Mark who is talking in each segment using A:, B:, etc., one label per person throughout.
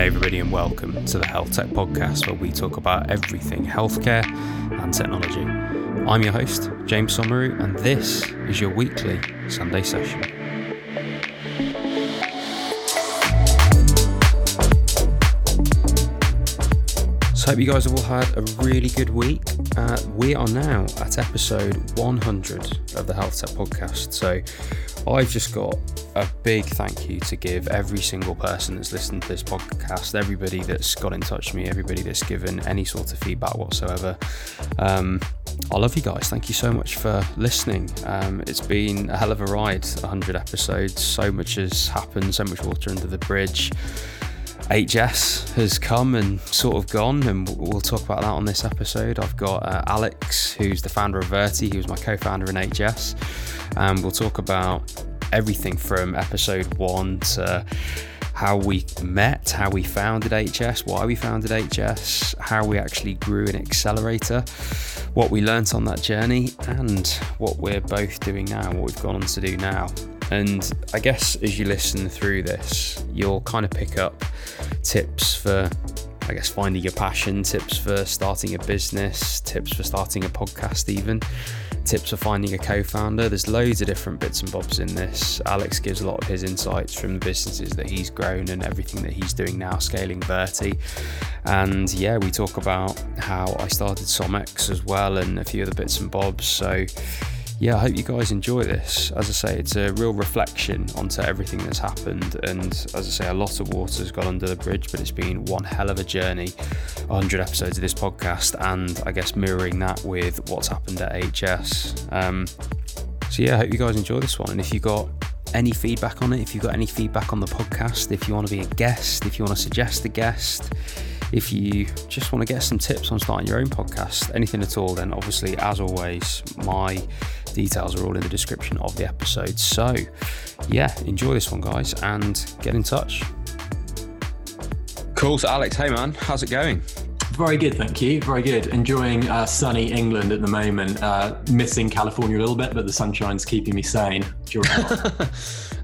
A: Hey, everybody, and welcome to the Health Tech Podcast, where we talk about everything healthcare and technology. I'm your host, James Somauroo, and this is your weekly Sunday session. So, hope you guys have all had a really good week. Uh, we are now at episode 100 of the Health Tech Podcast. So, I've just got a big thank you to give every single person that's listened to this podcast, everybody that's got in touch with me, everybody that's given any sort of feedback whatsoever. Um, I love you guys. Thank you so much for listening. Um, it's been a hell of a ride, 100 episodes. So much has happened, so much water under the bridge. HS has come and sort of gone, and we'll talk about that on this episode. I've got uh, Alex, who's the founder of Virti, he was my co founder in HS, and we'll talk about everything from episode one to how we met, how we founded HS, why we founded HS, how we actually grew an accelerator, what we learnt on that journey, and what we're both doing now, what we've gone on to do now. And I guess as you listen through this, you'll kind of pick up tips for, I guess, finding your passion, tips for starting a business, tips for starting a podcast, even tips for finding a co founder. There's loads of different bits and bobs in this. Alex gives a lot of his insights from the businesses that he's grown and everything that he's doing now, scaling Virti. And yeah, we talk about how I started SomX as well and a few other bits and bobs. So yeah, I hope you guys enjoy this. As I say, it's a real reflection onto everything that's happened. And as I say, a lot of water's gone under the bridge, but it's been one hell of a journey. 100 episodes of this podcast, and I guess mirroring that with what's happened at HS. Um, so, yeah, I hope you guys enjoy this one. And if you've got any feedback on it, if you've got any feedback on the podcast, if you want to be a guest, if you want to suggest a guest, if you just want to get some tips on starting your own podcast, anything at all, then obviously, as always, my Details are all in the description of the episode. So, yeah, enjoy this one, guys, and get in touch. Cool. So, Alex, hey man, how's it going?
B: Very good, thank you. Very good. Enjoying uh, sunny England at the moment. Uh, missing California a little bit, but the sunshine's keeping me sane.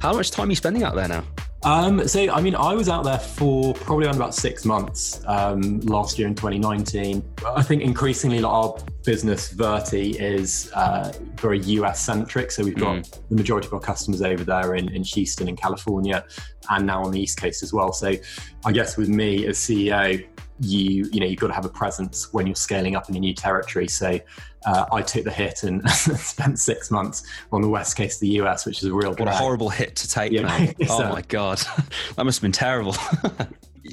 A: How much time are you spending out there now?
B: Um, so, I mean, I was out there for probably around about six months um, last year in 2019. I think increasingly like, our business, Virti, is uh, very US centric. So, we've got mm. the majority of our customers over there in, in Houston, in California, and now on the East Coast as well. So, I guess with me as CEO, you you know you've got to have a presence when you're scaling up in a new territory. So uh, I took the hit and spent six months on the west coast of the US, which is a real
A: what a horrible hit to take. Yeah. oh my god, that must have been terrible.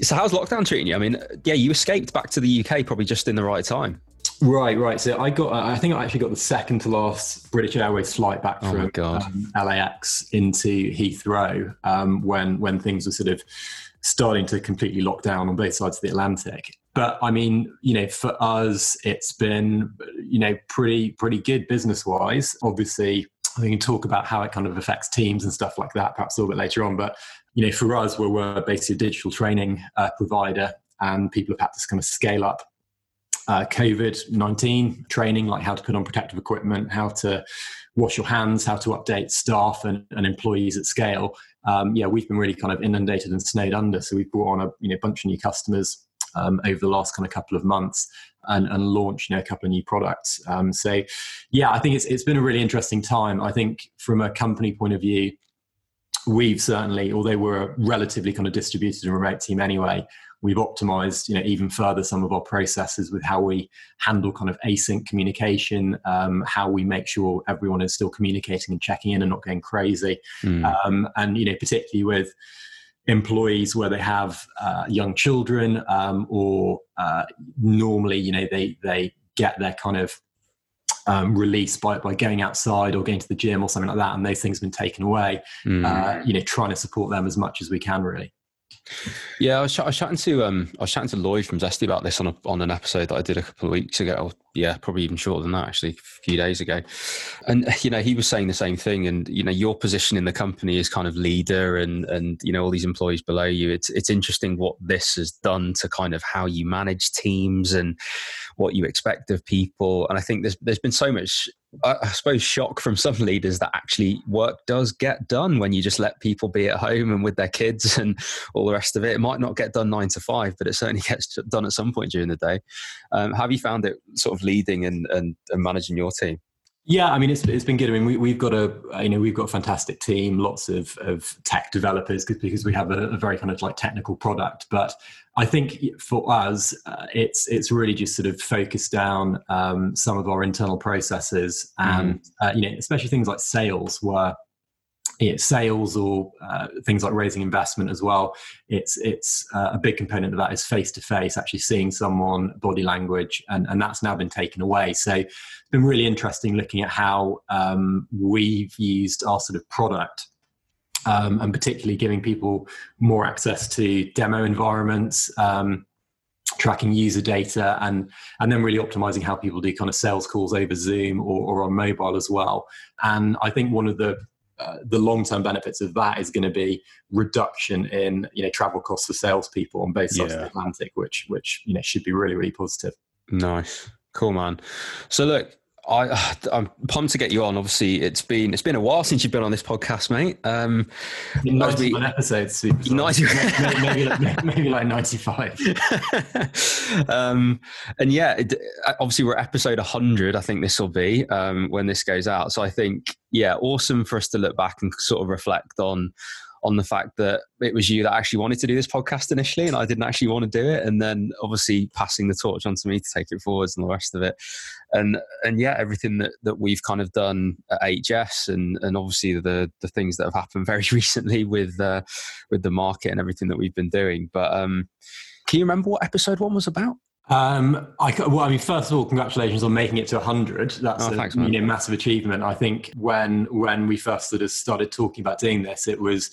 A: so how's lockdown treating you? I mean, yeah, you escaped back to the UK probably just in the right time.
B: Right, right. So I got, I think I actually got the second to last British Airways flight back oh from um, LAX into Heathrow um, when when things were sort of starting to completely lock down on both sides of the Atlantic. But I mean, you know, for us, it's been, you know, pretty, pretty good business wise. Obviously, we can talk about how it kind of affects teams and stuff like that perhaps a little bit later on. But, you know, for us, we're, we're basically a digital training uh, provider and people have had to kind of scale up uh, COVID 19 training, like how to put on protective equipment, how to wash your hands, how to update staff and, and employees at scale. Um, yeah, we've been really kind of inundated and snowed under. So we've brought on a you know, bunch of new customers um, over the last kind of couple of months and, and launched you know, a couple of new products. Um, so yeah, I think it's, it's been a really interesting time. I think from a company point of view, we've certainly, although we're a relatively kind of distributed and remote team anyway, we've optimized you know even further some of our processes with how we handle kind of async communication um, how we make sure everyone is still communicating and checking in and not going crazy mm. um, and you know particularly with employees where they have uh, young children um, or uh, normally you know they they get their kind of um, release by, by going outside or going to the gym or something like that and those things have been taken away mm. uh, you know trying to support them as much as we can really
A: yeah, I was, ch- I was, chatting to um, I was chatting to Lloyd from Zesty about this on a, on an episode that I did a couple of weeks ago. Yeah, probably even shorter than that, actually, a few days ago. And you know, he was saying the same thing. And you know, your position in the company is kind of leader, and and you know, all these employees below you. It's it's interesting what this has done to kind of how you manage teams and what you expect of people. And I think there's there's been so much I suppose, shock from some leaders that actually work does get done when you just let people be at home and with their kids and all the rest of it. It might not get done nine to five, but it certainly gets done at some point during the day. Um, have you found it sort of leading and, and, and managing your team?
B: Yeah, I mean it's it's been good. I mean we, have got a you know we've got a fantastic team, lots of of tech developers because we have a, a very kind of like technical product. But I think for us, uh, it's it's really just sort of focused down um, some of our internal processes, and mm. uh, you know especially things like sales, where sales or uh, things like raising investment as well. It's it's uh, a big component of that is face to face, actually seeing someone, body language, and and that's now been taken away. So it's been really interesting looking at how um, we've used our sort of product. Um, and particularly giving people more access to demo environments, um, tracking user data and and then really optimizing how people do kind of sales calls over zoom or, or on mobile as well and i think one of the uh, the long-term benefits of that is going to be reduction in you know travel costs for salespeople on both sides yeah. of the Atlantic, which which you know should be really really positive.
A: Nice, cool, man. So look, I, I'm pumped to get you on. Obviously, it's been it's been a while since you've been on this podcast, mate. Um,
B: ninety-one episodes, 90, maybe, maybe, like, maybe like ninety-five.
A: um, and yeah, it, obviously we're episode hundred. I think this will be um, when this goes out. So I think yeah, awesome for us to look back and sort of reflect on on the fact that it was you that actually wanted to do this podcast initially and I didn't actually want to do it. And then obviously passing the torch on to me to take it forwards and the rest of it. And and yeah, everything that, that we've kind of done at HS and, and obviously the the things that have happened very recently with uh, with the market and everything that we've been doing. But um, can you remember what episode one was about?
B: Um, I, well, I mean, first of all, congratulations on making it to 100. That's oh, a thanks, you know, massive achievement. I think when when we first sort of started talking about doing this, it was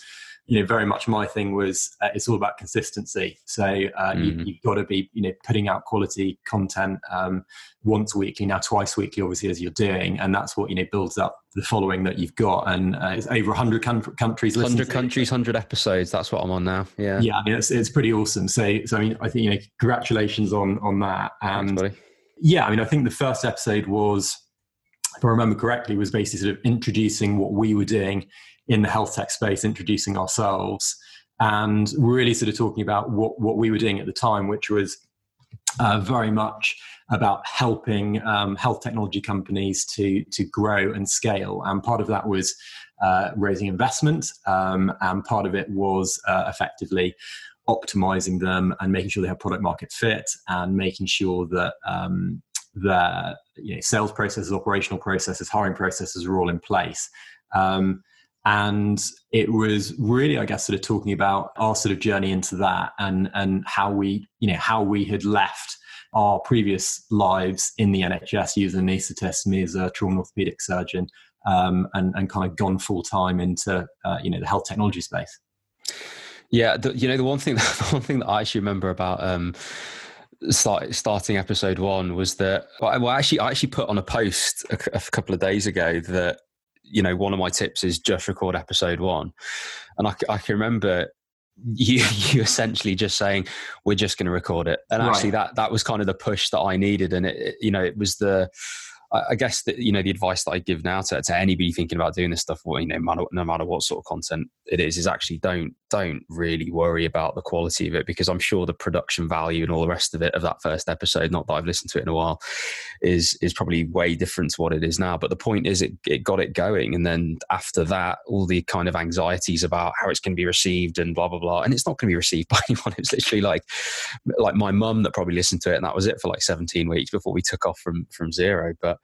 B: you know very much my thing was uh, it's all about consistency. So uh, mm-hmm. you, have got to be you know putting out quality content um, once weekly now twice weekly obviously as you're doing and that's what you know builds up the following that you've got and uh, it's over 100 com- countries
A: 100 countries 100 episodes that's what i'm on now yeah.
B: Yeah I mean, it's, it's pretty awesome. So so i mean i think you know congratulations on on that and
A: Thanks,
B: yeah i mean i think the first episode was if i remember correctly was basically sort of introducing what we were doing in the health tech space, introducing ourselves and really sort of talking about what, what we were doing at the time, which was uh, very much about helping um, health technology companies to to grow and scale. And part of that was uh, raising investment, um, and part of it was uh, effectively optimizing them and making sure they have product market fit, and making sure that um, their you know, sales processes, operational processes, hiring processes are all in place. Um, and it was really i guess sort of talking about our sort of journey into that and and how we you know how we had left our previous lives in the nhs using anaesthetist me as a trauma orthopedic surgeon um, and and kind of gone full time into uh, you know the health technology space.
A: Yeah the, you know the one thing that, the one thing that i actually remember about um, start, starting episode one was that well, actually I actually put on a post a, a couple of days ago that you know, one of my tips is just record episode one. And I, I can remember you you essentially just saying we're just going to record it and actually right. that that was kind of the push that i needed and it, it, you know it was the I guess that you know the advice that I give now to, to anybody thinking about doing this stuff, you know, no matter, no matter what sort of content it is, is actually don't don't really worry about the quality of it because I'm sure the production value and all the rest of it of that first episode, not that I've listened to it in a while, is is probably way different to what it is now. But the point is, it it got it going, and then after that, all the kind of anxieties about how it's going to be received and blah blah blah, and it's not going to be received by anyone. It's literally like like my mum that probably listened to it, and that was it for like 17 weeks before we took off from from zero. But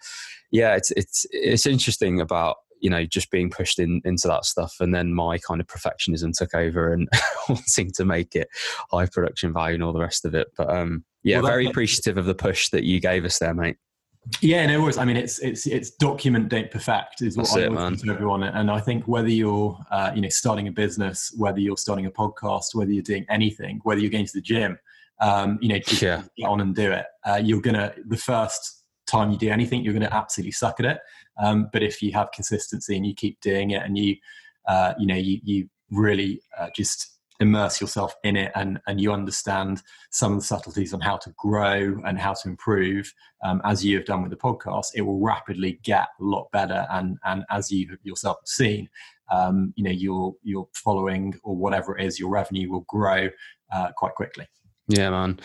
A: yeah, it's it's it's interesting about you know just being pushed in into that stuff, and then my kind of perfectionism took over and wanting to make it high production value and all the rest of it. But um, yeah, well, very appreciative of the push that you gave us there, mate.
B: Yeah, no worries. I mean, it's it's it's document, don't perfect is what That's I always to everyone. And I think whether you're uh, you know starting a business, whether you're starting a podcast, whether you're doing anything, whether you're going to the gym, um, you know, just yeah. get on and do it. Uh, you're gonna the first time you do anything, you're going to absolutely suck at it. Um, but if you have consistency and you keep doing it, and you, uh, you know, you you really uh, just immerse yourself in it and, and you understand some of the subtleties on how to grow and how to improve, um, as you have done with the podcast, it will rapidly get a lot better. And, and as you yourself have seen, um, you know, your, your following or whatever it is, your revenue will grow uh, quite quickly.
A: Yeah, man.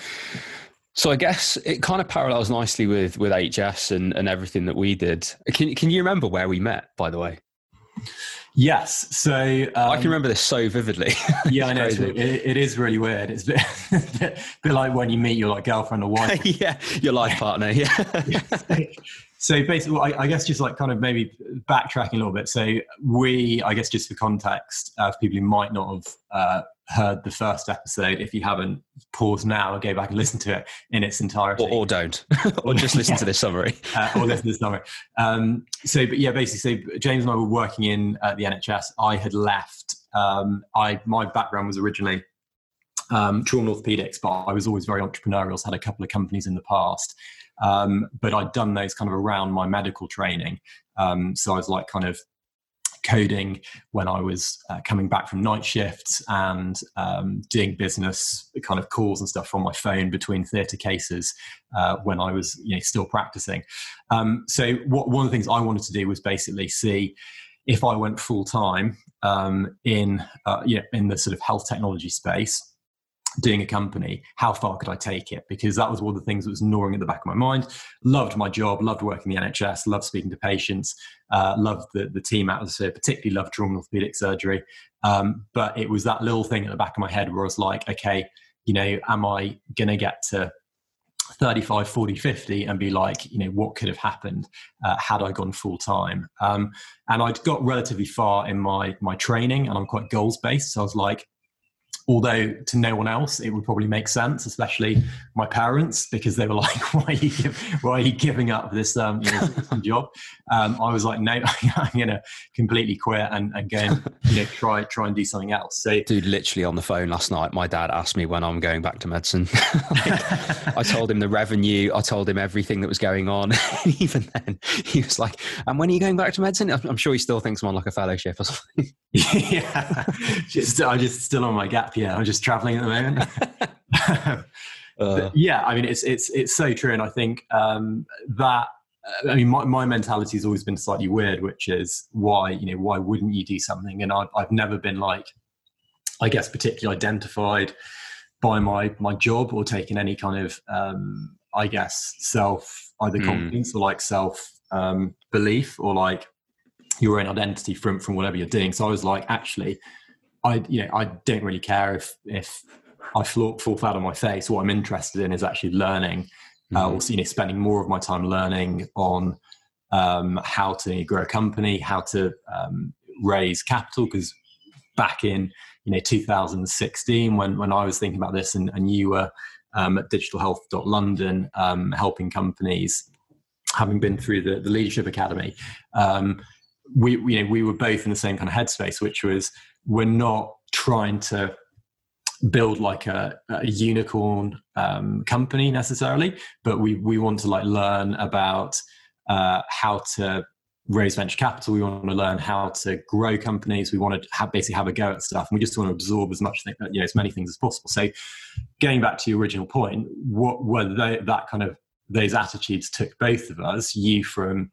A: So I guess it kind of parallels nicely with with HS and, and everything that we did. Can can you remember where we met, by the way?
B: Yes. So um,
A: I can remember this so vividly.
B: yeah, I know. It, it is really weird. It's a bit, a bit, like when you meet your like girlfriend or wife.
A: yeah, your life partner. Yeah.
B: so basically, I, I, guess just like kind of maybe backtracking a little bit. So we, I guess, just for context, uh, for people who might not have uh, heard the first episode, if you haven't, pause now and go back and listen to it in its entirety.
A: Or, or don't, or just listen yeah. to this summary.
B: uh, or listen to this summary. Um, so, but yeah, basically, so James and I were working in uh, the NHS. I had left. Um, I my background was originally um, trauma orthopedics, but I was always very entrepreneurial. So had a couple of companies in the past, um, but I'd done those kind of around my medical training. Um, so I was like kind of coding when I was uh, coming back from night shifts and um, doing business kind of calls and stuff on my phone between theatre cases uh, when I was you know still practicing. Um, so what, one of the things I wanted to do was basically see if I went full time um, in uh, you know, in the sort of health technology space doing a company, how far could I take it? Because that was one of the things that was gnawing at the back of my mind. Loved my job, loved working in the NHS, loved speaking to patients, uh, loved the, the team atmosphere, particularly loved trauma orthopedic surgery. Um, but it was that little thing at the back of my head where I was like, okay, you know, am I going to get to 35, 40, 50 and be like, you know, what could have happened uh, had I gone full time? Um, and I'd got relatively far in my my training and I'm quite goals based. So I was like, although to no one else it would probably make sense especially my parents because they were like why are you, give, why are you giving up this um, you know, job? Um, i was like no i'm gonna completely quit and, and go and you know try try and do something else. So
A: dude literally on the phone last night my dad asked me when i'm going back to medicine. Like, i told him the revenue i told him everything that was going on. Even then he was like and when are you going back to medicine? I'm sure he still thinks i'm on like a fellowship or something.
B: Yeah. Just i'm just still on my gap yeah, I'm just traveling at the moment. uh, yeah, I mean, it's it's it's so true, and I think um, that. I mean, my, my mentality has always been slightly weird, which is why you know why wouldn't you do something? And I've I've never been like, I guess, particularly identified by my my job or taken any kind of um, I guess self either mm. confidence or like self um, belief or like your own identity from from whatever you're doing. So I was like, actually, I you know I don't really care if if I fall, fall flat on my face. What I'm interested in is actually learning, uh, mm-hmm. uh, or you know, spending more of my time learning on um, how to grow a company, how to um, raise capital. Because back in you know 2016, when when I was thinking about this, and, and you were um, at digitalhealth.london um, helping companies, having been through the, the Leadership Academy, um, we you know we were both in the same kind of headspace, which was we're not trying to build like a, a unicorn um, company necessarily, but we we want to like learn about uh, how to raise venture capital. We want to learn how to grow companies. We want to have, basically have a go at stuff, and we just want to absorb as much, you know, as many things as possible. So, going back to your original point, what were they, that kind of those attitudes took both of us, you from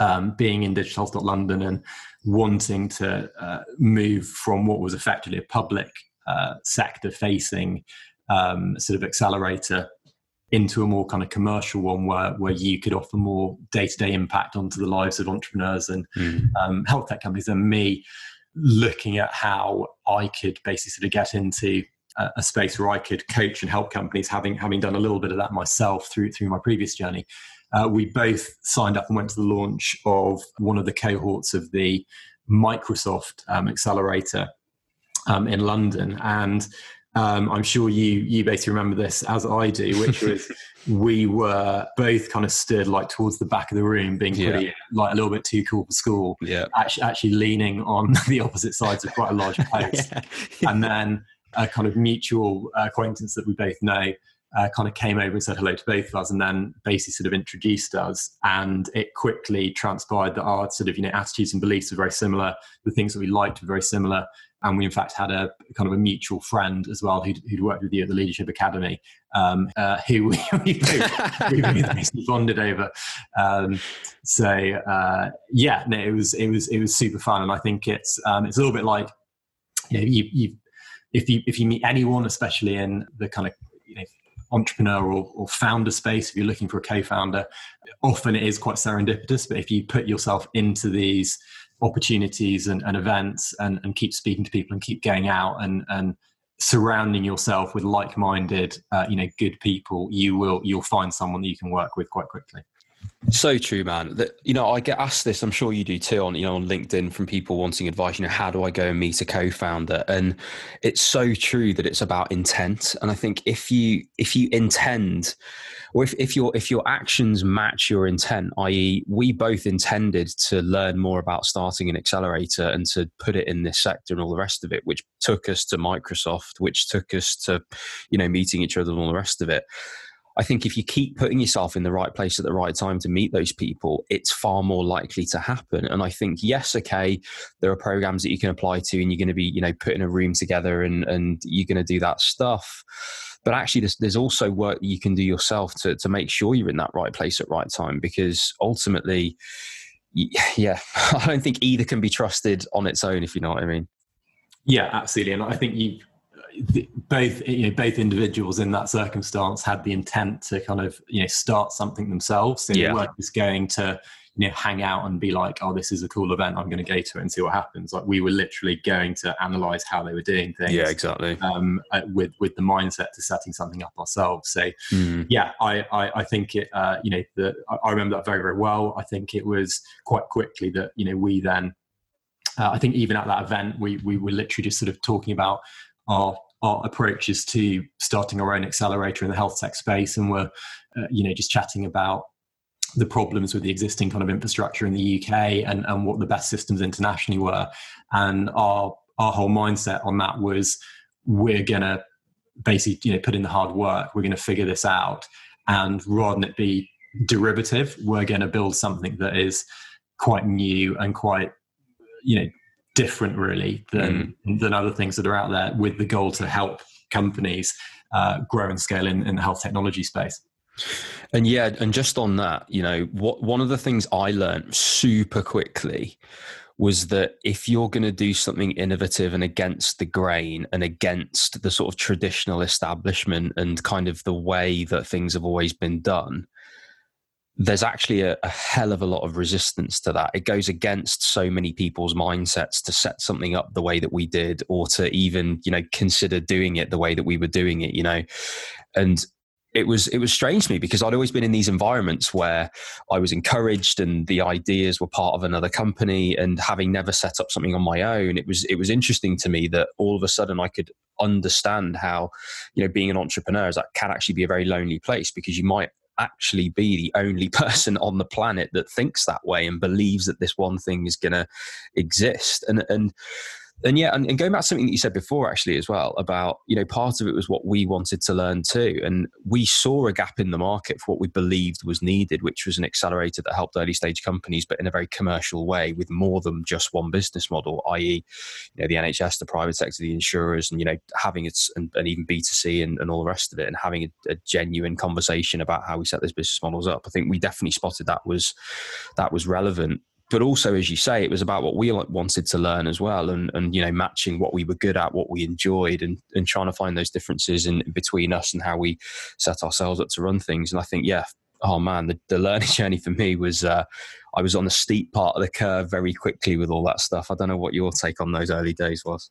B: um, being in Digital Health London and wanting to uh, move from what was effectively a public uh, sector facing um, sort of accelerator into a more kind of commercial one where, where you could offer more day-to-day impact onto the lives of entrepreneurs and mm. um, health tech companies and me looking at how I could basically sort of get into a, a, space where I could coach and help companies having having done a little bit of that myself through through my previous journey uh, we both signed up and went to the launch of one of the cohorts of the Microsoft um, accelerator um, in London. And um, I'm sure you you basically remember this as I do, which was we were both kind of stood like towards the back of the room, being pretty yeah. like a little bit too cool for school.
A: Yeah,
B: actually, actually leaning on the opposite sides of quite a large post, yeah. and then a kind of mutual acquaintance that we both know uh, kind of came over and said hello to both of us and then basically sort of introduced us and it quickly transpired that our sort of you know attitudes and beliefs were very similar the things that we liked were very similar and we in fact had a kind of a mutual friend as well who'd, who'd worked with you at the Leadership Academy, um, uh, who we, we, we basically bonded over. Um, so uh, yeah, no, it was it was it was super fun, and I think it's um, it's a little bit like you know you, you if you if you meet anyone, especially in the kind of entrepreneur or, or, founder space, if you're looking for a co-founder, often it is quite serendipitous. But if you put yourself into these opportunities and, and events and, and keep speaking to people and keep going out and, and surrounding yourself with like-minded, uh, you know, good people, you will you'll find someone that you can work with quite quickly.
A: So true, man. That you know, I get asked this. I'm sure you do too on you know on LinkedIn from people wanting advice. You know, how do I go and meet a co-founder? And it's so true that it's about intent. And I think if you if you intend, or if, if your if your actions match your intent, i.e., we both intended to learn more about starting an accelerator and to put it in this sector and all the rest of it, which took us to Microsoft, which took us to you know meeting each other and all the rest of it I think if you keep putting yourself in the right place at the right time to meet those people, it's far more likely to happen. And I think, yes, okay, there are programs that you can apply to and you're going to be, you know, putting a room together and, and you're going to do that stuff. But actually, there's, there's also work that you can do yourself to, to make sure you're in that right place at right time because ultimately, yeah, I don't think either can be trusted on its own, if you know what I mean.
B: Yeah, absolutely. And I think you both you know both individuals in that circumstance had the intent to kind of you know start something themselves. So yeah. they weren't just going to you know hang out and be like, oh, this is a cool event. I'm going to go to it and see what happens. Like we were literally going to analyze how they were doing things.
A: Yeah, exactly. Um,
B: with with the mindset to setting something up ourselves. So mm. yeah, I, I, I think it. Uh, you know, the, I remember that very very well. I think it was quite quickly that you know we then. Uh, I think even at that event, we we were literally just sort of talking about our our approaches to starting our own accelerator in the health tech space, and we're uh, you know just chatting about the problems with the existing kind of infrastructure in the UK and, and what the best systems internationally were. And our our whole mindset on that was we're gonna basically you know put in the hard work. We're gonna figure this out, and rather than it be derivative, we're gonna build something that is quite new and quite you know different really than mm. than other things that are out there with the goal to help companies uh, grow and scale in, in the health technology space
A: and yeah and just on that you know what one of the things i learned super quickly was that if you're going to do something innovative and against the grain and against the sort of traditional establishment and kind of the way that things have always been done there's actually a, a, hell of a lot of resistance to that. It goes against so many people's mindsets to set something up the way that we did, or to even you know consider doing it the way that we were doing it. You know, and it was it was strange to me because I'd always been in these environments where I was encouraged and the ideas were part of another company and having never set up something on my own it was it was interesting to me that all of a sudden I could understand how you know being an entrepreneur is that can actually be a very lonely place because you might actually be the only person on the planet that thinks that way and believes that this one thing is going to exist. And and and yeah, and, and, going back to something that you said before, actually, as well about you know part of it was what we wanted to learn too, and we saw a gap in the market for what we believed was needed, which was an accelerator that helped early stage companies, but in a very commercial way, with more than just one business model, i.e., you know the NHS, the private sector, the insurers, and you know having it and, and even B two C and, and all the rest of it, and having a, a genuine conversation about how we set those business models up. I think we definitely spotted that was that was relevant but also as you say it was about what we wanted to learn as well and and you know matching what we were good at what we enjoyed and and trying to find those differences in between us and how we set ourselves up to run things and i think yeah oh man the, the learning journey for me was uh, i was on the steep part of the curve very quickly with all that stuff i don't know what your take on those early days was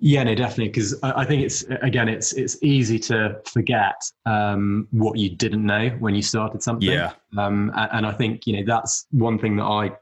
B: yeah, no, definitely. Because I think it's again, it's it's easy to forget um, what you didn't know when you started something.
A: Yeah.
B: Um, and, and I think you know that's one thing that I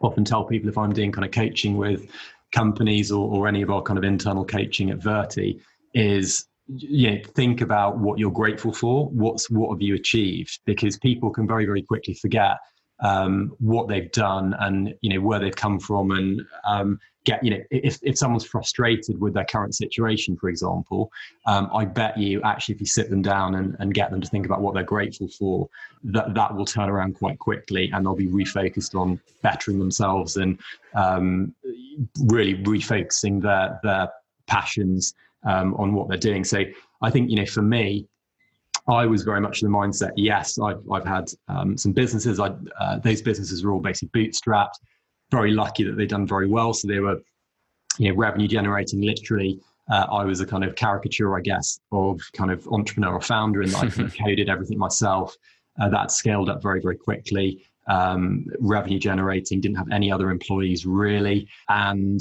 B: often tell people if I'm doing kind of coaching with companies or, or any of our kind of internal coaching at Virti is you know, think about what you're grateful for. What's what have you achieved? Because people can very very quickly forget um, what they've done and you know where they've come from and um, get you know if, if someone's frustrated with their current situation for example um, i bet you actually if you sit them down and, and get them to think about what they're grateful for that that will turn around quite quickly and they'll be refocused on bettering themselves and um, really refocusing their their passions um, on what they're doing so i think you know for me I was very much in the mindset. Yes, I've, I've had um, some businesses. I, uh, those businesses were all basically bootstrapped very lucky that they'd done very well. So they were, you know, revenue generating literally. Uh, I was a kind of caricature, I guess, of kind of entrepreneur or founder, and I coded everything myself. Uh, that scaled up very, very quickly. Um, revenue generating, didn't have any other employees really, and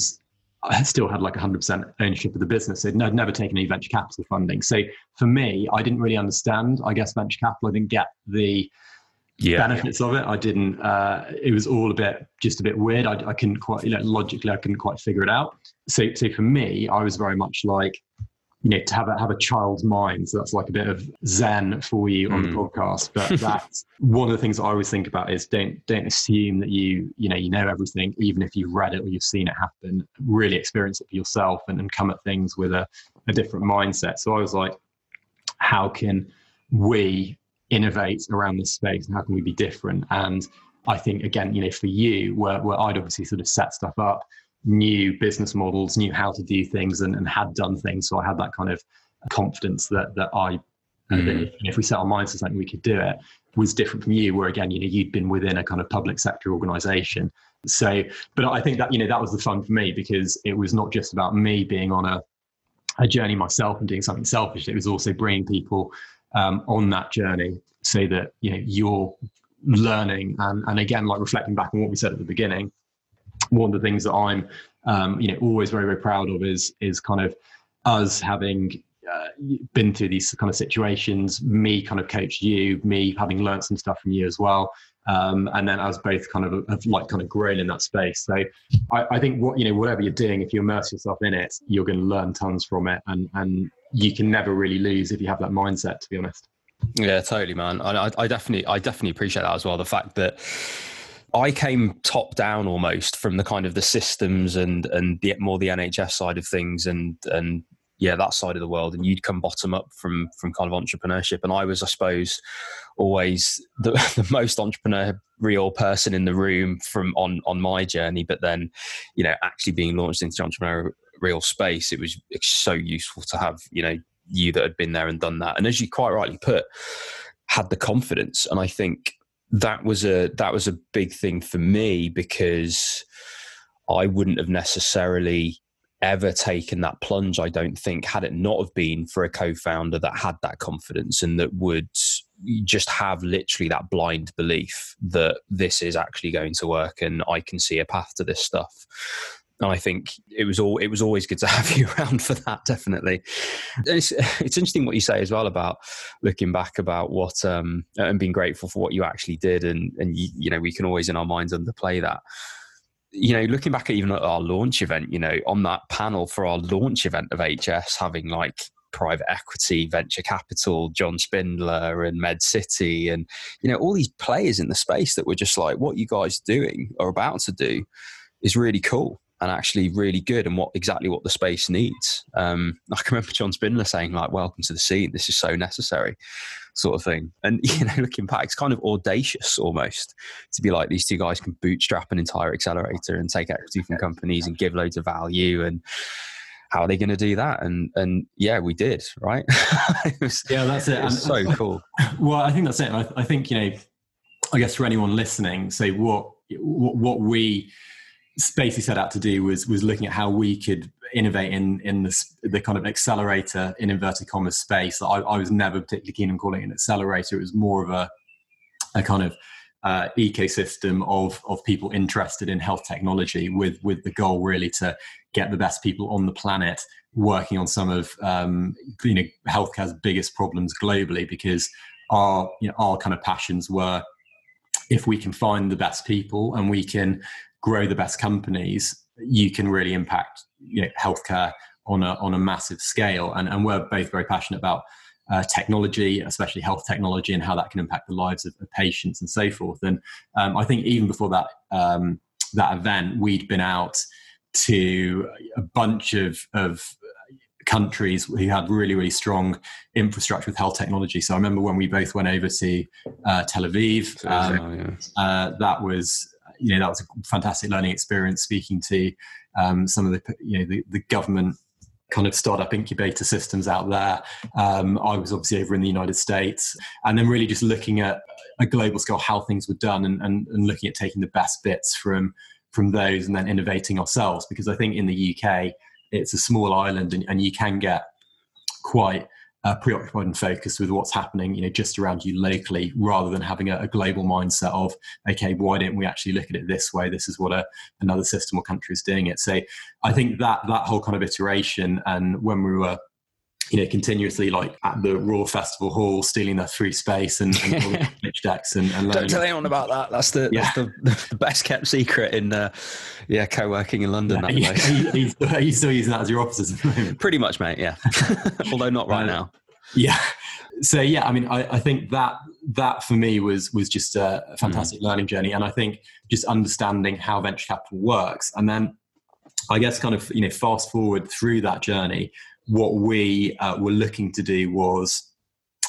B: I still had like 100% ownership of the business. I'd never taken any venture capital funding. So for me, I didn't really understand, I guess, venture capital. I didn't get the yeah. benefits of it. I didn't. Uh, it was all a bit just a bit weird. I, I couldn't quite, you know, logically, I couldn't quite figure it out. So, so for me, I was very much like, you know, to have a have a child's mind. So that's like a bit of zen for you on mm. the podcast. But that's one of the things I always think about is don't don't assume that you you know you know everything, even if you've read it or you've seen it happen. Really experience it for yourself and, and come at things with a, a different mindset. So I was like, how can we innovate around this space and how can we be different? And i think again you know for you where, where i'd obviously sort of set stuff up new business models knew how to do things and, and had done things so i had that kind of confidence that that i mm. that if, if we set our minds to something we could do it was different from you where again you know you'd been within a kind of public sector organization. So but i think that you know that was the fun for me because it was not just about me being on a a journey myself and doing something selfish. It was also bringing people um, on that journey so that you know you're learning and, and again like reflecting back on what we said at the beginning one of the things that i'm um, you know always very very proud of is is kind of us having uh, been through these kind of situations me kind of coached you me having learned some stuff from you as well um, and then us both kind of have like kind of grown in that space so I, I, think what you know whatever you're doing if you immerse yourself in it you're going to learn tons from it and and you can never really lose if you have that mindset. To be honest.
A: Yeah, totally, man. I, I definitely, I definitely appreciate that as well. The fact that I came top down almost from the kind of the systems and and the more the NHS side of things and and yeah that side of the world and you'd come bottom up from from kind of entrepreneurship and I was I suppose always the, the most entrepreneurial person in the room from on on my journey but then you know actually being launched into entrepreneurial space, it was so useful to have, you know, you that had been there and done that. And as you quite rightly put, had the confidence. And I think that was a that was a big thing for me because I wouldn't have necessarily ever taken that plunge i don't think had it not have been for a co-founder that had that confidence and that would just have literally that blind belief that this is actually going to work and i can see a path to this stuff and I think it was all it was always good to have you around for that. Definitely, it's, it's interesting what you say as well about looking back about what um, and being grateful for what you actually did, and and you, you know we can always in our minds underplay that. You know, looking back at even at our launch event, you know, on that panel for our launch event of HS, having like private equity, venture capital, John Spindler and MedCity, and you know all these players in the space that were just like, what you guys doing or about to do is really cool and actually really good and what exactly what the space needs. Um, I can remember John Spindler saying like, "Welcome to the scene. This is so necessary," sort of thing. And you know, looking back, it's kind of audacious almost to be like these two guys can bootstrap an entire accelerator and take equity from companies and give loads of value and. How are they going to do that? And and yeah, we did, right?
B: was, yeah, that's it.
A: it so cool.
B: Well, I think that's it. I, I think you know, I guess for anyone listening, say what what we basically set out to do was was looking at how we could innovate in in the, the kind of accelerator in inverted commas space. I, I, was never particularly keen on calling it an accelerator. It was more of a a kind of uh, ecosystem of of people interested in health technology, with with the goal really to get the best people on the planet working on some of um, you know healthcare's biggest problems globally. Because our you know our kind of passions were if we can find the best people and we can grow the best companies, you can really impact you know, healthcare on a on a massive scale. And, and we're both very passionate about uh, technology, especially health technology, and how that can impact the lives of, of patients and so forth. And um, I think even before that um, that event, we'd been out to a bunch of, of countries who had really, really strong infrastructure with health technology. So I remember when we both went over to uh, Tel Aviv, um, oh, yeah. uh, that was, you know, that was a fantastic learning experience speaking to um, some of the, you know, the, the government kind of startup incubator systems out there. Um, I was obviously over in the United States, and then really just looking at a global scale how things were done and, and, and looking at taking the best bits from from those and then innovating ourselves. Because I think in the UK, it's a small island and, and you can get quite uh, preoccupied and focused with what's happening, you know, just around you locally, rather than having a, a, global mindset of, okay, why didn't we actually look at it this way? This is what a, another system or country is doing it. So I think that that whole kind of iteration, and when we were you know, continuously like at the Royal Festival Hall, stealing their free space and, and pitch decks and, and
A: Don't tell anyone about that. That's the, yeah. that's the, the, best kept secret in, uh, yeah, co-working in London. Yeah,
B: he, he's, he's, still using that as your offices at the moment.
A: Pretty much, mate. Yeah, although not right uh, now.
B: Yeah. So yeah, I mean, I, I, think that that for me was was just a fantastic mm. learning journey, and I think just understanding how venture capital works, and then I guess kind of you know fast forward through that journey what we uh, were looking to do was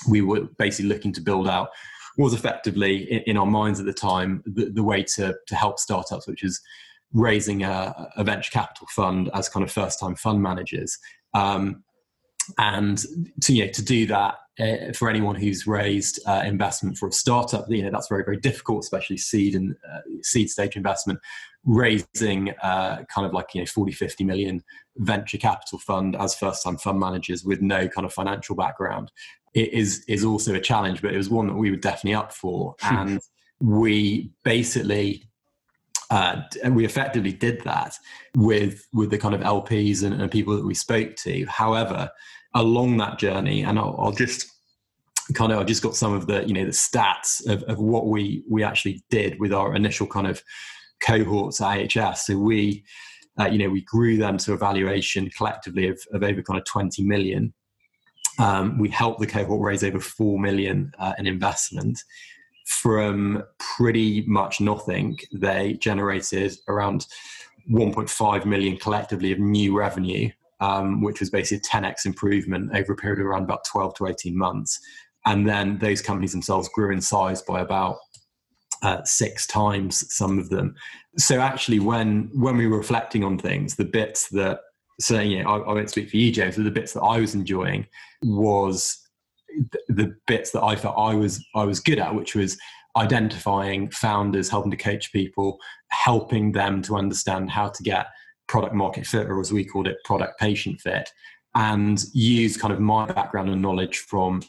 B: we were basically looking to build out was effectively in, in our minds at the time the, the, way to, to help startups, which is raising a, a venture capital fund as kind of first time fund managers. Um, and to, you know, to do that uh, for anyone who's raised uh, investment for a startup, you know that's very very difficult, especially seed and uh, seed stage investment. Raising uh, kind of like you know 40, 50 million venture capital fund as first time fund managers with no kind of financial background it is is also a challenge, but it was one that we were definitely up for, and we basically uh, and we effectively did that with with the kind of LPs and, and, people that we spoke to. However, along that journey, and I'll, I'll, just kind of I just got some of the you know the stats of, of what we we actually did with our initial kind of cohorts at IHS. So we. Uh, you know, we grew them to a valuation collectively of, of over kind of 20 million. Um, we helped the cohort raise over 4 million uh, in investment from pretty much nothing. They generated around 1.5 million collectively of new revenue um, which was basically a 10x improvement over a period of around about 12 to 18 months. And then those companies themselves grew in size by about uh, six times some of them. So actually, when when we were reflecting on things, the bits that so know, I, I won't speak for you, James, but the bits that I was enjoying was the bits that I felt I was I was good at, which was identifying founders, helping to coach people, helping them to understand how to get product market fit, or as we called it, product patient fit, and use kind of my background and knowledge from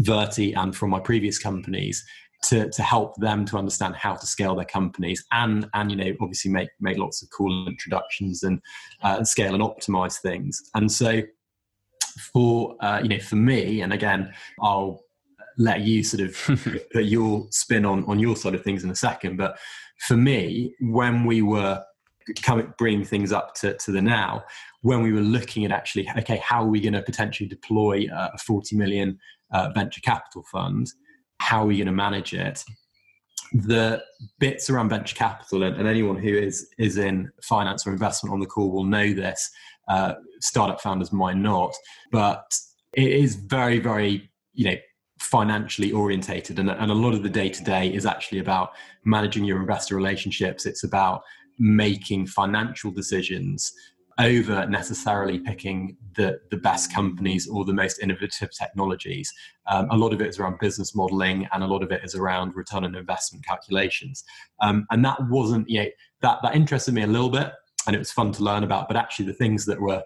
B: Virti and from my previous companies to, to help them to understand how to scale their companies and and you know obviously make make lots of cool introductions and uh, scale and optimize things. And so for uh, you know for me and again I'll let you sort of put your spin on on your side of things in a second but for me when we were coming bringing things up to, to the now when we were looking at actually okay how are we going to potentially deploy a 40 million uh, venture capital fund? How are we going to manage it? The bits around venture capital and, and, anyone who is is in finance or investment on the call will know this uh, startup founders might not but it is very very you know financially orientated and, and a lot of the day to day is actually about managing your investor relationships. It's about making financial decisions over necessarily picking the, the best companies or the most innovative technologies. Um, a lot of it is around business modeling and a lot of it is around return on investment calculations. Um, and that wasn't, you know, that, that interested me a little bit and it was fun to learn about, but actually the things that were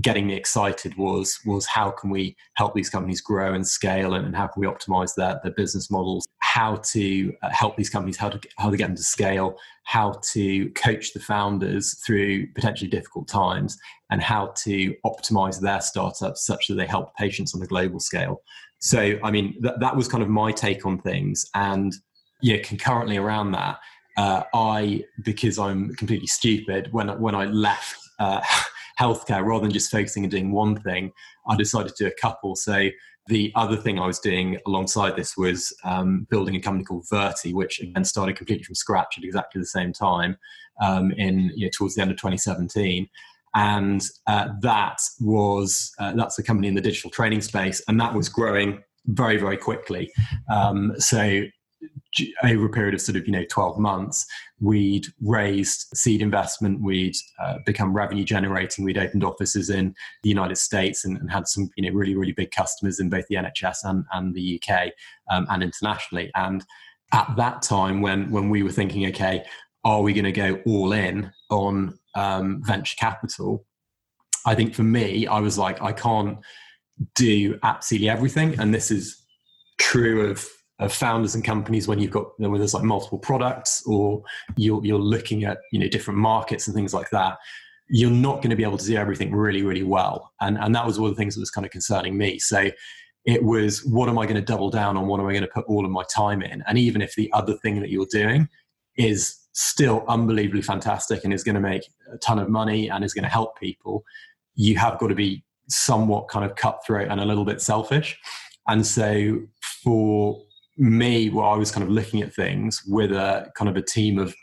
B: getting me excited was was how can we help these companies grow and scale and, and how can we optimize their, their business models? How to uh, help these companies how to how to get them to scale how to coach the founders through potentially difficult times and how to optimize their startups such that they help patients on a global scale. So i mean th- that was kind of my take on things. And yeah concurrently around that uh, i because i'm completely stupid when when i left uh, healthcare rather than just focusing and doing one thing i decided to do a couple. So the other thing i was doing alongside this was um, building a company called virti which again started completely from scratch at exactly the same time um, in you know, towards the end of 2017 and uh, that was uh, that's a company in the digital training space and that was growing very very quickly. Um, so over a period of sort of you know 12 months we'd raised seed investment we'd uh, become revenue generating we'd opened offices in the united states and, and, had some you know really really big customers in both the nhs and, and the uk um, and internationally. And at that time when when we were thinking okay are we going to go all in on um, venture capital? I think for me i was like i can't do absolutely everything and this is true of of founders and companies when you've got when there's like multiple products or you're you're looking at you know different markets and things like that you're not going to be able to do everything really really well. And and that was one of the things that was kind of concerning me. So it was what am i going to double down on? What am i going to put all of my time in? And even if the other thing that you're doing is still unbelievably fantastic and is going to make a ton of money and is going to help people you have got to be somewhat kind of cutthroat and a little bit selfish. And so for me, where I was kind of looking at things with a kind of a team of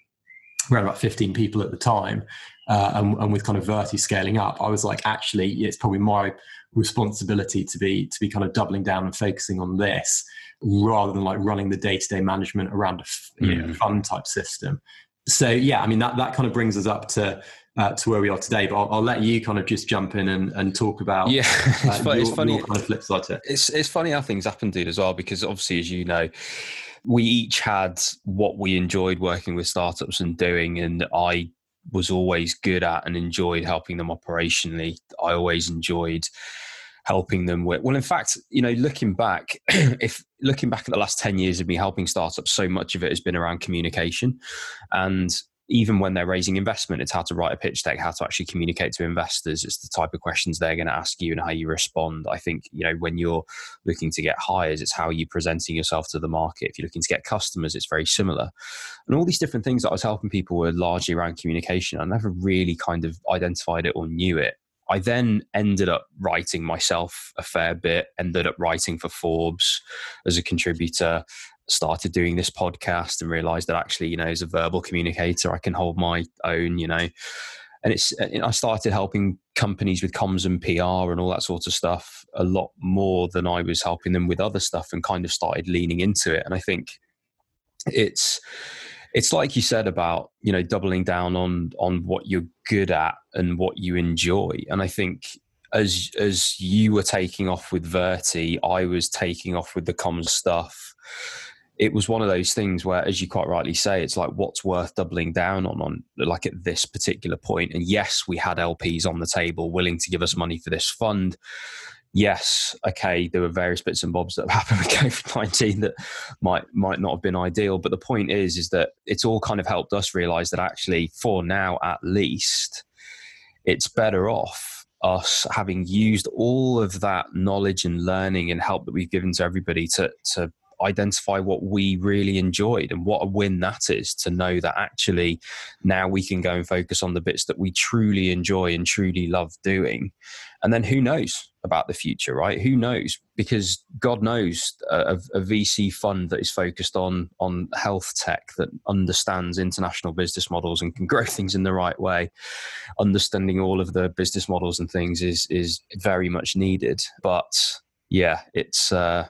B: around about 15 people at the time, uh, and, and, with kind of Virti scaling up, I was like, actually, it's probably my responsibility to be to be kind of doubling down and focusing on this rather than like running the day to day management around a you know, mm. fund type system. So yeah, I mean that that kind of brings us up to uh, to where we are today. But I'll, I'll, let you kind of just jump in and, and talk about
A: yeah. it's, uh,
B: your,
A: it's funny.
B: kind of flip side to it.
A: It's it's funny how things happen, dude, as well. Because obviously, as you know, we each had what we enjoyed working with startups and doing, and I was always good at and enjoyed helping them operationally. I always enjoyed helping them with well in fact you know looking back if looking back at the last 10 years of me helping startups so much of it has been around communication and even when they're raising investment, it's how to write a pitch deck, how to actually communicate to investors. It's the type of questions they're going to ask you and how you respond. I think, you know, when you're looking to get hires, it's how you're presenting yourself to the market. If you're looking to get customers, it's very similar. And all these different things that I was helping people were largely around communication. I never really kind of identified it or knew it. I then ended up writing myself a fair bit, ended up writing for Forbes as a contributor, started doing this podcast and realized that actually, you know, as a verbal communicator, I can hold my own, you know. And it's, uh, I started helping companies with comms and PR and all that sort of stuff a lot more than I was helping them with other stuff and kind of started leaning into it. And I think it's, it's like you said about you know doubling down on on what you're good at and what you enjoy and i think as as you were taking off with virti i was taking off with the common stuff it was one of those things where, as you quite rightly say, it's like what's worth doubling down on, on like at this particular point. And yes, we had LPs on the table willing to give us money for this fund. Yes, okay, there were various bits and bobs that have happened with COVID nineteen that might might not have been ideal. But the point is, is that it's all kind of helped us realize that actually, for now at least, it's better off us having used all of that knowledge and learning and help that we've given to everybody to to identify what we really enjoyed and what a win that is to know that actually now we can go and focus on the bits that we truly enjoy and truly love doing. And then who knows about the future, right? Who knows? Because God knows a, a VC fund that is focused on on health tech that understands international business models and can grow things in the right way. Understanding all of the business models and things is is very much needed. But yeah, it's uh,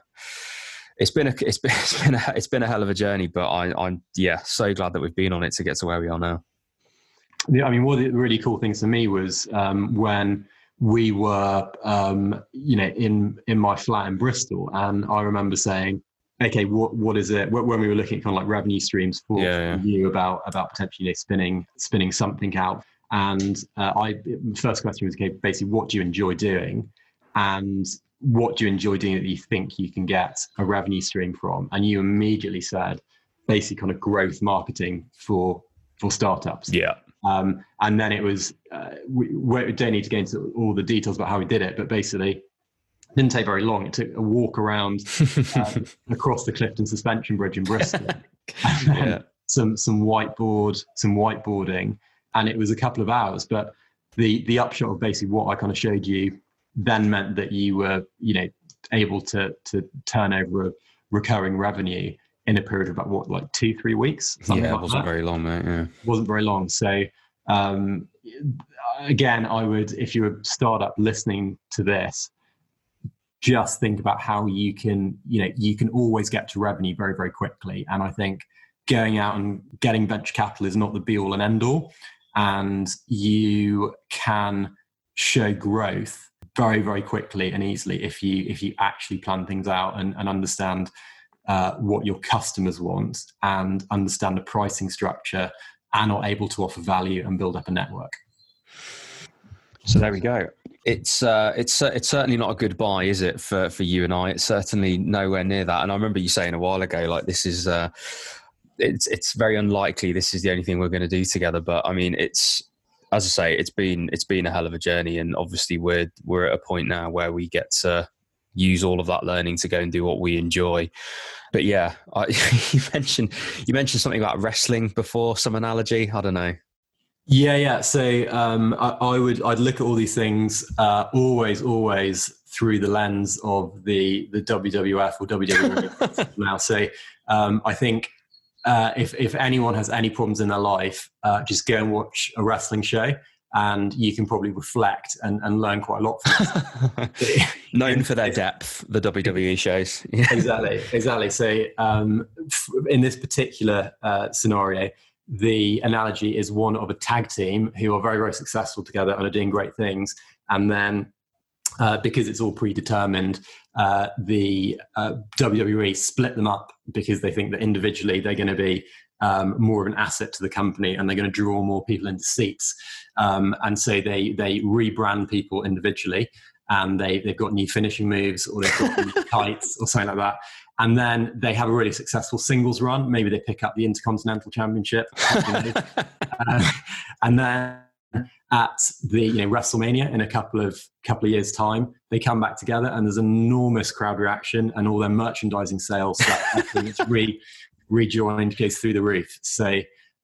A: it's been a it's been it's been a, it's been a hell of a journey, but I, I'm yeah so glad that we've been on it to get to where we are now.
B: Yeah, I mean, one of the really cool things for me was um, when we were, um, you know, in in my flat in Bristol, and I remember saying, "Okay, what what is it?" When we were looking at kind of like revenue streams for, yeah, yeah. you about about potentially you know, spinning spinning something out, and uh, I first question was, okay, basically, what do you enjoy doing? And what do you enjoy doing that you think you can get a revenue stream from? And you immediately said basically kind of growth marketing for for startups.
A: Yeah.
B: Um, and then it was uh, we, we, don't need to get into all the details about how we did it, but basically it didn't take very long. It took a walk around um, across the Clifton Suspension Bridge in Bristol, yeah. some some whiteboard, some whiteboarding, and it was a couple of hours. But the the upshot of basically what I kind of showed you then meant that you were, you know, able to to turn over a recurring revenue in a period of about what, like two, three weeks.
A: Yeah,
B: it
A: like wasn't that. very long, mate. Yeah,
B: wasn't very long. So um, again, I would, if you're a startup listening to this, just think about how you can, you know, you can always get to revenue very, very quickly. And I think going out and getting venture capital is not the be all and end all. And you can show growth very, very quickly and easily if you if you actually plan things out and, and understand uh, what your customers want and understand the pricing structure and are able to offer value and build up a network.
A: So there we go. It's uh, it's uh, it's certainly not a good buy, is it, for for you and I? It's certainly nowhere near that. And I remember you saying a while ago, like this is, uh, it's it's very unlikely this is the only thing we're going to do together. But I mean, it's as I say, it's been it's been a hell of a journey, and obviously we're we're at a point now where we get to use all of that learning to go and do what we enjoy. But yeah, I, you mentioned you mentioned something about wrestling before, some analogy. I don't know.
B: Yeah, yeah. So um, I, I, would I'd look at all these things uh, always, always through the lens of the the WWF or WWE now. So um, I think uh, if if anyone has any problems in their life, uh, just go and watch a wrestling show. And you can probably reflect and, and learn quite a lot.
A: Known for their depth, the WWE shows.
B: exactly, exactly. So, um, in this particular uh, scenario, the analogy is one of a tag team who are very, very successful together and are doing great things. And then uh, because it's all predetermined, uh, the uh, WWE split them up because they think that individually they're going to be um, more of an asset to the company and they're going to draw more people into seats. Um, and so they they rebrand people individually and they they've got new finishing moves or they've got new tights or something like that and then they have a really successful singles run. Maybe they pick up the Intercontinental Championship, uh, and then at the you know WrestleMania in a couple of couple of years' time, they come back together, and there's enormous crowd reaction, and all their merchandising sales it's re rejoined goes through the roof. So.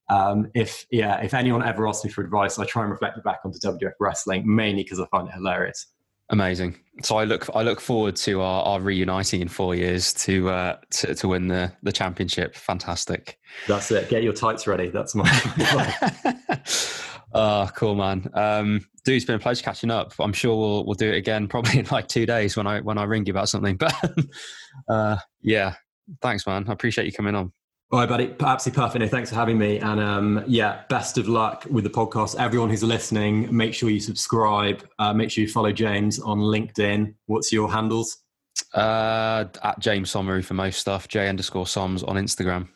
B: Um, if yeah, if anyone ever asks me for advice, I try and reflect it back onto WWF wrestling, mainly because I find it hilarious.
A: Amazing. So I look I look forward to our, our reuniting in four years to uh, to, to win the the championship. Fantastic.
B: That's it. Get your tights ready. That's my.
A: oh, cool, man. Um, dude, it's been a pleasure catching up. I'm sure we'll we'll do it again probably in like two days when I when I ring you about something. But uh, yeah, thanks, man. I appreciate you coming on.
B: All right, buddy. Absolutely perfect. No, thanks for having me. And um, yeah, best of luck with the podcast. Everyone who's listening, make sure you subscribe. Uh, make sure you follow James on LinkedIn. What's your handles?
A: Uh, at James Somauroo for most stuff. J underscore Soms on Instagram.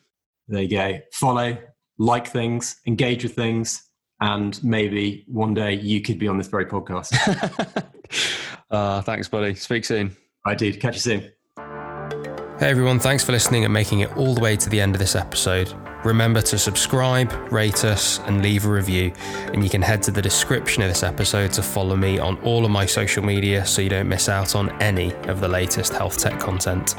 B: There you go. Follow, like things, engage with things, and maybe one day you could be on this very podcast.
A: uh, thanks, buddy. Speak soon.
B: I did. Catch you soon.
A: Hey everyone, thanks for listening and making it all the way to the end of this episode. Remember to subscribe, rate us, and leave a review. And you can head to the description of this episode to follow me on all of my social media so you don't miss out on any of the latest health tech content.